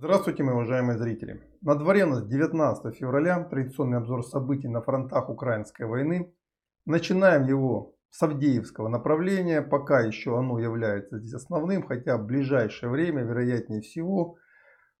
Здравствуйте, мои уважаемые зрители. На дворе у нас 19 февраля, традиционный обзор событий на фронтах украинской войны. Начинаем его с Авдеевского направления, пока еще оно является здесь основным, хотя в ближайшее время, вероятнее всего,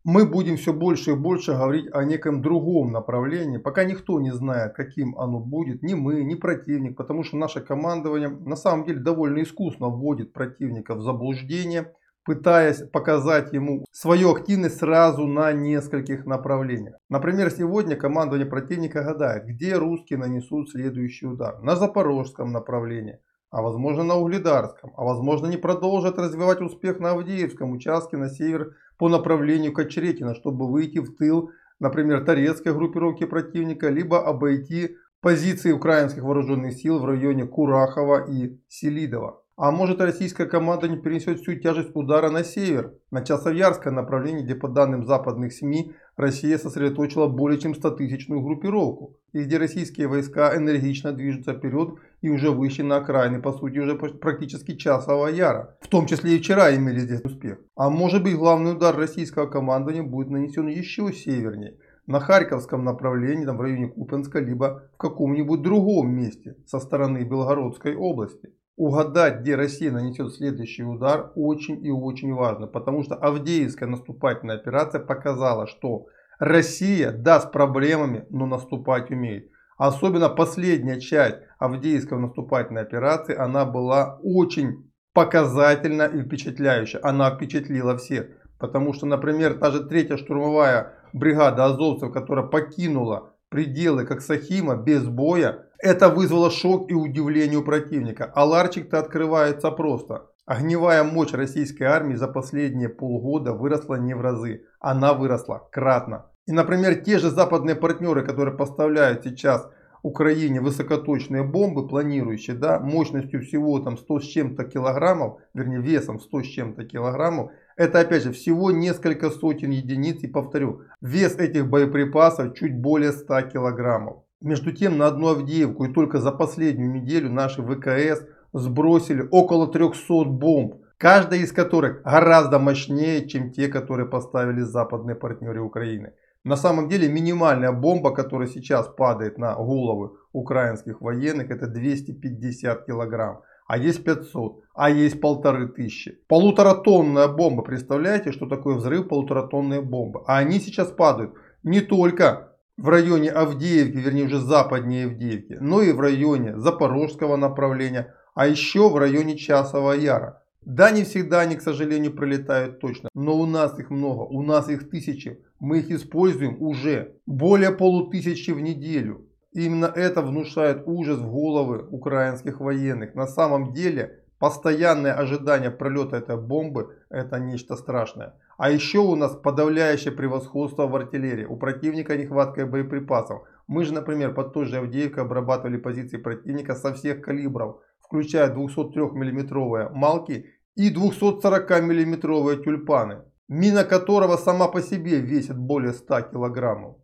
мы будем все больше и больше говорить о неком другом направлении, пока никто не знает, каким оно будет, ни мы, ни противник, потому что наше командование на самом деле довольно искусно вводит противника в заблуждение, пытаясь показать ему свою активность сразу на нескольких направлениях. Например, сегодня командование противника гадает, где русские нанесут следующий удар. На запорожском направлении, а возможно на Угледарском, а возможно не продолжат развивать успех на Авдеевском участке на север по направлению Кочеретина, чтобы выйти в тыл, например, Торецкой группировки противника, либо обойти позиции украинских вооруженных сил в районе Курахова и Селидова. А может российская команда не перенесет всю тяжесть удара на север, на Часовьярское направление, где по данным западных СМИ Россия сосредоточила более чем 100-тысячную группировку, и где российские войска энергично движутся вперед и уже вышли на окраины, по сути уже практически Часового Яра. В том числе и вчера имели здесь успех. А может быть главный удар российского командования будет нанесен еще севернее, на Харьковском направлении, там в районе Купенска, либо в каком-нибудь другом месте со стороны Белгородской области угадать, где Россия нанесет следующий удар, очень и очень важно. Потому что Авдеевская наступательная операция показала, что Россия, да, с проблемами, но наступать умеет. Особенно последняя часть Авдеевской наступательной операции, она была очень показательна и впечатляющая. Она впечатлила всех. Потому что, например, та же третья штурмовая бригада азовцев, которая покинула пределы как Сахима без боя, это вызвало шок и удивление у противника. А ларчик-то открывается просто. Огневая мощь российской армии за последние полгода выросла не в разы. Она выросла кратно. И, например, те же западные партнеры, которые поставляют сейчас Украине высокоточные бомбы, планирующие, да, мощностью всего там 100 с чем-то килограммов, вернее весом 100 с чем-то килограммов, это опять же всего несколько сотен единиц. И повторю, вес этих боеприпасов чуть более 100 килограммов. Между тем, на одну Авдеевку и только за последнюю неделю наши ВКС сбросили около 300 бомб, каждая из которых гораздо мощнее, чем те, которые поставили западные партнеры Украины. На самом деле минимальная бомба, которая сейчас падает на головы украинских военных, это 250 килограмм. А есть 500, а есть полторы тысячи. Полуторатонная бомба, представляете, что такое взрыв полуторатонной бомбы? А они сейчас падают не только в районе Авдеевки, вернее уже западнее Авдеевки, но и в районе Запорожского направления, а еще в районе Часового Яра. Да, не всегда они, к сожалению, пролетают точно, но у нас их много, у нас их тысячи. Мы их используем уже более полутысячи в неделю. И именно это внушает ужас в головы украинских военных. На самом деле, постоянное ожидание пролета этой бомбы – это нечто страшное. А еще у нас подавляющее превосходство в артиллерии. У противника нехватка боеприпасов. Мы же, например, под той же Авдеевкой обрабатывали позиции противника со всех калибров, включая 203 миллиметровые «Малки» и 240 миллиметровые «Тюльпаны», мина которого сама по себе весит более 100 килограммов.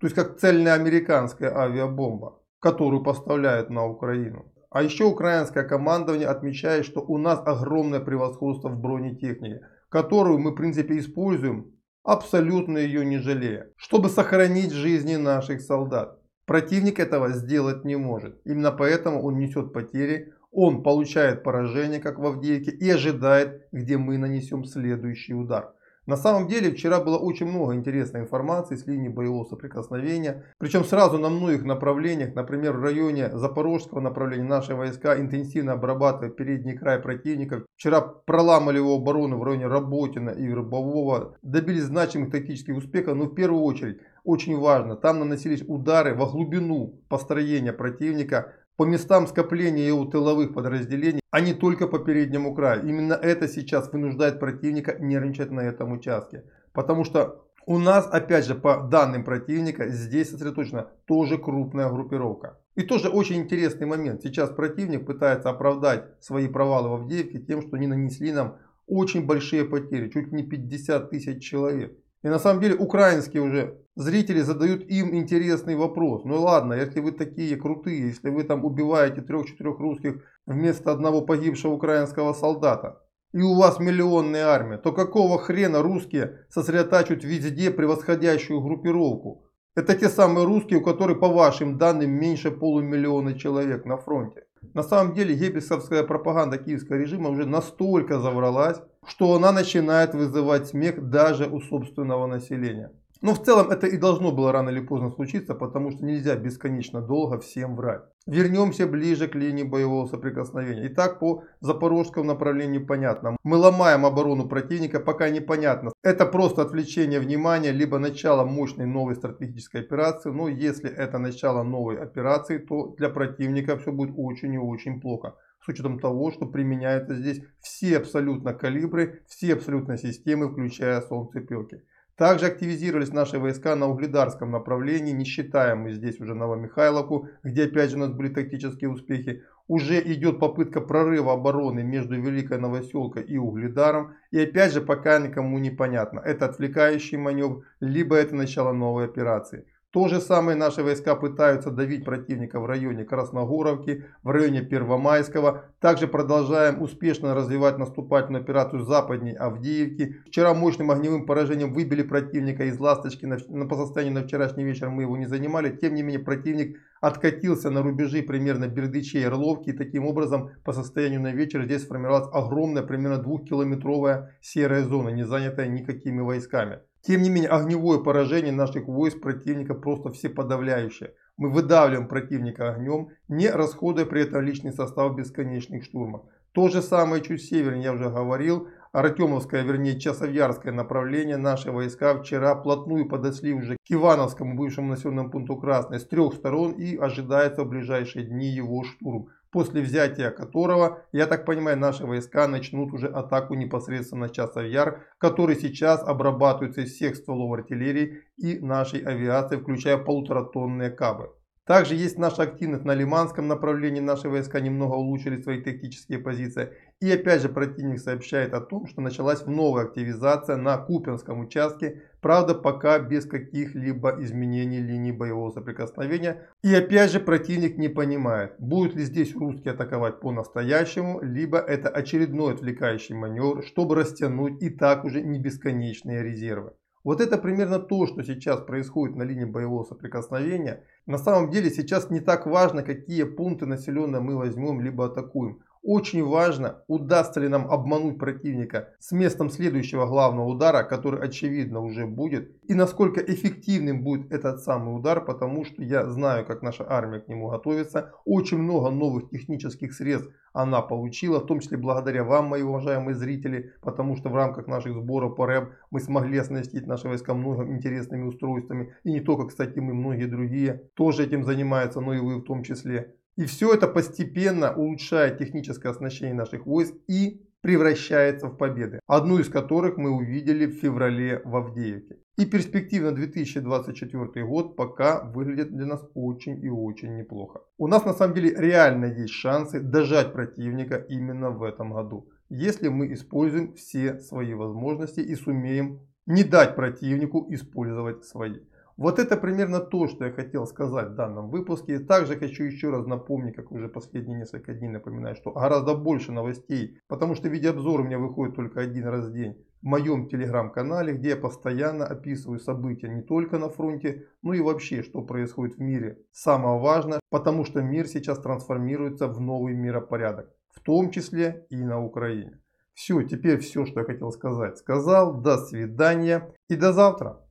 То есть как цельная американская авиабомба, которую поставляют на Украину. А еще украинское командование отмечает, что у нас огромное превосходство в бронетехнике – которую мы в принципе используем, абсолютно ее не жалея, чтобы сохранить жизни наших солдат. Противник этого сделать не может. Именно поэтому он несет потери, он получает поражение, как в Авдеевке, и ожидает, где мы нанесем следующий удар. На самом деле вчера было очень много интересной информации с линии боевого соприкосновения. Причем сразу на многих направлениях, например в районе Запорожского направления наши войска интенсивно обрабатывают передний край противников. Вчера проламали его оборону в районе Работина и Вербового. Добились значимых тактических успехов, но в первую очередь очень важно, там наносились удары во глубину построения противника по местам скопления его тыловых подразделений, а не только по переднему краю. Именно это сейчас вынуждает противника нервничать на этом участке. Потому что у нас, опять же, по данным противника, здесь сосредоточена тоже крупная группировка. И тоже очень интересный момент. Сейчас противник пытается оправдать свои провалы в Авдеевке тем, что они нанесли нам очень большие потери, чуть не 50 тысяч человек. И на самом деле украинские уже зрители задают им интересный вопрос. Ну ладно, если вы такие крутые, если вы там убиваете трех-четырех русских вместо одного погибшего украинского солдата. и у вас миллионная армия, то какого хрена русские сосредотачивают везде превосходящую группировку? Это те самые русские, у которых по вашим данным меньше полумиллиона человек на фронте. На самом деле геббельсовская пропаганда киевского режима уже настолько завралась, что она начинает вызывать смех даже у собственного населения. Но в целом это и должно было рано или поздно случиться, потому что нельзя бесконечно долго всем врать. Вернемся ближе к линии боевого соприкосновения. Итак, по запорожскому направлению понятно. Мы ломаем оборону противника, пока непонятно. Это просто отвлечение внимания, либо начало мощной новой стратегической операции. Но если это начало новой операции, то для противника все будет очень и очень плохо с учетом того, что применяются здесь все абсолютно калибры, все абсолютно системы, включая солнцепеки. Также активизировались наши войска на Угледарском направлении, не считаем мы здесь уже Новомихайловку, где опять же у нас были тактические успехи. Уже идет попытка прорыва обороны между Великой Новоселкой и Угледаром. И опять же пока никому не понятно, это отвлекающий маневр, либо это начало новой операции. То же самое наши войска пытаются давить противника в районе Красногоровки, в районе Первомайского. Также продолжаем успешно развивать наступательную операцию западней Авдеевки. Вчера мощным огневым поражением выбили противника из Ласточки. По состоянию на вчерашний вечер мы его не занимали. Тем не менее противник откатился на рубежи примерно Бердычей и Орловки. И таким образом по состоянию на вечер здесь сформировалась огромная, примерно двухкилометровая серая зона, не занятая никакими войсками. Тем не менее, огневое поражение наших войск противника просто всеподавляющее. Мы выдавливаем противника огнем, не расходуя при этом личный состав бесконечных штурмов. То же самое чуть севернее, я уже говорил, Артемовское, вернее Часовьярское направление наши войска вчера плотную подошли уже к Ивановскому бывшему населенному пункту Красной с трех сторон и ожидается в ближайшие дни его штурм после взятия которого, я так понимаю, наши войска начнут уже атаку непосредственно на Яр, который сейчас обрабатывается из всех стволов артиллерии и нашей авиации, включая полуторатонные кабы. Также есть наша активность на Лиманском направлении. Наши войска немного улучшили свои тактические позиции. И опять же противник сообщает о том, что началась новая активизация на Купинском участке. Правда пока без каких-либо изменений линии боевого соприкосновения. И опять же противник не понимает, будут ли здесь русские атаковать по-настоящему, либо это очередной отвлекающий маневр, чтобы растянуть и так уже не бесконечные резервы. Вот это примерно то, что сейчас происходит на линии боевого соприкосновения. На самом деле сейчас не так важно, какие пункты населенные мы возьмем, либо атакуем. Очень важно, удастся ли нам обмануть противника с местом следующего главного удара, который очевидно уже будет. И насколько эффективным будет этот самый удар, потому что я знаю, как наша армия к нему готовится. Очень много новых технических средств она получила, в том числе благодаря вам, мои уважаемые зрители, потому что в рамках наших сборов по РЭБ мы смогли оснастить наши войска многими интересными устройствами. И не только, кстати, мы, многие другие тоже этим занимаются, но и вы в том числе. И все это постепенно улучшает техническое оснащение наших войск и превращается в победы, одну из которых мы увидели в феврале в Авдеевке. И перспектива на 2024 год пока выглядит для нас очень и очень неплохо. У нас на самом деле реально есть шансы дожать противника именно в этом году, если мы используем все свои возможности и сумеем не дать противнику использовать свои. Вот это примерно то, что я хотел сказать в данном выпуске. Также хочу еще раз напомнить, как уже последние несколько дней напоминаю, что гораздо больше новостей, потому что видеообзор у меня выходит только один раз в день в моем телеграм-канале, где я постоянно описываю события не только на фронте, но и вообще, что происходит в мире. Самое важное, потому что мир сейчас трансформируется в новый миропорядок, в том числе и на Украине. Все, теперь все, что я хотел сказать, сказал. До свидания и до завтра.